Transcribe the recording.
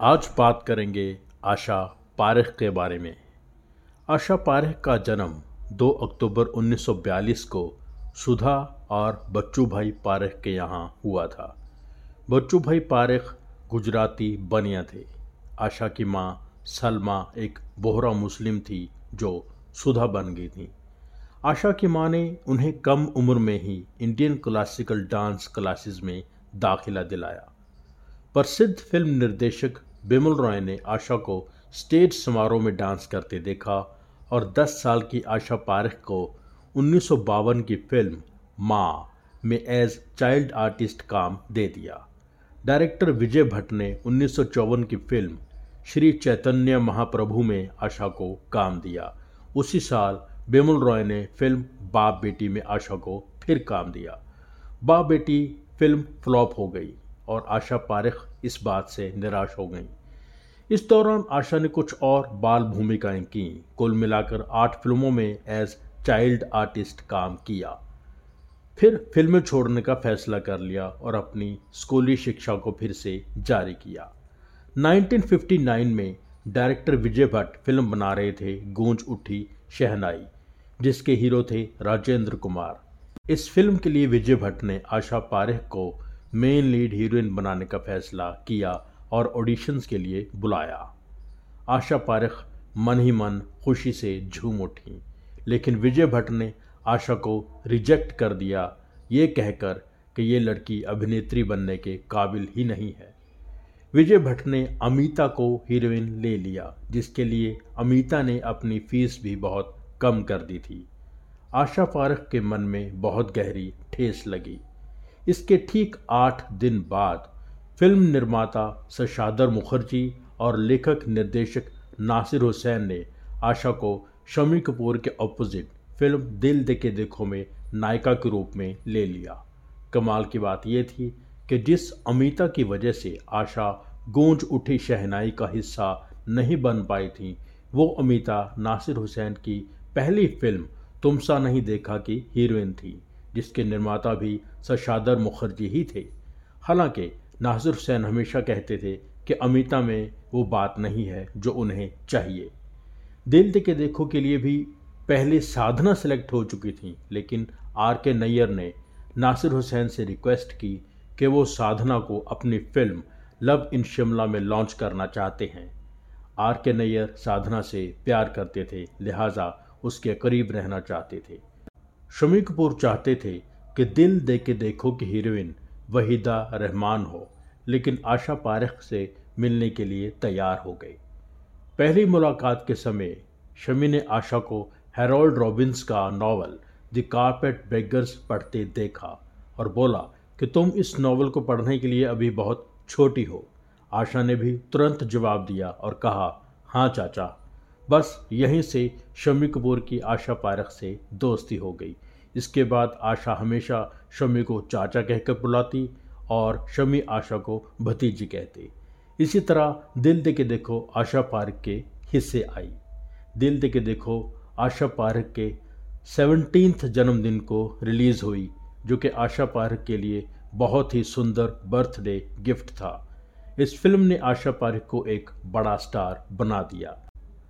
आज बात करेंगे आशा पारेख के बारे में। आशा पारेख का जन्म 2 अक्टूबर 1942 को सुधा और बच्चू भाई पारेख के यहाँ हुआ था। बच्चू भाई पारेख गुजराती बनिया थे। आशा की माँ सलमा एक बोहरा मुस्लिम थी जो सुधा बन गई थी। आशा की माँ ने उन्हें कम उम्र में ही इंडियन क्लासिकल डांस क्लासेस में दाखिला दिलाया। प्रसिद्ध फ़िल्म निर्देशक बिमल रॉय ने आशा को स्टेज समारोह में डांस करते देखा और 10 साल की आशा पारख को उन्नीस सौ बावन की फ़िल्म माँ में एज चाइल्ड आर्टिस्ट काम दे दिया। डायरेक्टर विजय भट्ट ने उन्नीस सौ चौवन की फ़िल्म श्री चैतन्य महाप्रभु में आशा को काम दिया। उसी साल बेमुल रॉय ने फ़िल्म बाप बेटी में आशा को फिर काम दिया। बाप बेटी फ़िल्म फ्लॉप हो गई और आशा पारिख इस बात से निराश हो गई। इस दौरान आशा ने कुछ और बाल भूमिकाएँ की, कुल मिलाकर आठ फ़िल्मों में एज चाइल्ड आर्टिस्ट काम किया। फिर फ़िल्में छोड़ने का फैसला कर लिया और अपनी स्कूली शिक्षा को फिर से जारी किया। 1959 में डायरेक्टर विजय भट्ट फ़िल्म बना रहे थे गूंज उठी शहनाई, जिसके हीरो थे राजेंद्र कुमार। इस फ़िल्म के लिए विजय भट्ट ने आशा पारेख को मेन लीड हीरोइन बनाने का फैसला किया और ऑडिशंस के लिए बुलाया। आशा पारेख मन ही मन खुशी से झूम उठी, लेकिन विजय भट्ट ने आशा को रिजेक्ट कर दिया, ये कहकर कि ये लड़की अभिनेत्री बनने के काबिल ही नहीं है। विजय भट्ट ने अमिता को हीरोइन ले लिया, जिसके लिए अमिता ने अपनी फ़ीस भी बहुत कम कर दी थी। आशा फारक के मन में बहुत गहरी ठेस लगी। इसके ठीक आठ दिन बाद फ़िल्म निर्माता सशादर मुखर्जी और लेखक निर्देशक नासिर हुसैन ने आशा को शमी कपूर के ऑपोजिट फ़िल्म दिल दे के देखो में नायिका के रूप में ले लिया। कमाल की बात यह थी कि जिस अमिता की वजह से आशा गूंज उठी शहनाई का हिस्सा नहीं बन पाई थी, वो अमिता नासिर हुसैन की पहली फ़िल्म तुमसा नहीं देखा की हीरोइन थी। जिसके निर्माता भी सशादर मुखर्जी ही थे। हालाँकि नासिर हुसैन हमेशा कहते थे कि अमिता में वो बात नहीं है जो उन्हें चाहिए। दिल के देखो के लिए भी पहले साधना सेलेक्ट हो चुकी थी, लेकिन आर के नैयर ने नासिर हुसैन से रिक्वेस्ट की कि वो साधना को अपनी फ़िल्म लव इन शिमला में लॉन्च करना चाहते हैं। आर के नैयर साधना से प्यार करते थे, लिहाजा उसके करीब रहना चाहते थे। शमी कपूर चाहते थे कि दिल दे के देखो कि हीरोइन वहीदा रहमान हो, लेकिन आशा पारख से मिलने के लिए तैयार हो गई। पहली मुलाकात के समय शमी ने आशा को हेरोल्ड रॉबिन्स का नावल द कारपेट बेगर्स पढ़ते देखा और बोला कि तुम इस नावल को पढ़ने के लिए अभी बहुत छोटी हो। आशा ने भी तुरंत जवाब दिया और कहा हाँ चाचा। बस यहीं से शमी कपूर की आशा पारख से दोस्ती हो गई। इसके बाद आशा हमेशा शमी को चाचा कहकर बुलाती और शमी आशा को भतीजी कहते। इसी तरह दिल दे के देखो आशा पार्क के हिस्से आई। दिल दे के देखो आशा पार्क के सेवनटीन्थ जन्मदिन को रिलीज़ हुई, जो कि आशा पार्क के लिए बहुत ही सुंदर बर्थडे गिफ्ट था। इस फ़िल्म ने आशा पार्क को एक बड़ा स्टार बना दिया।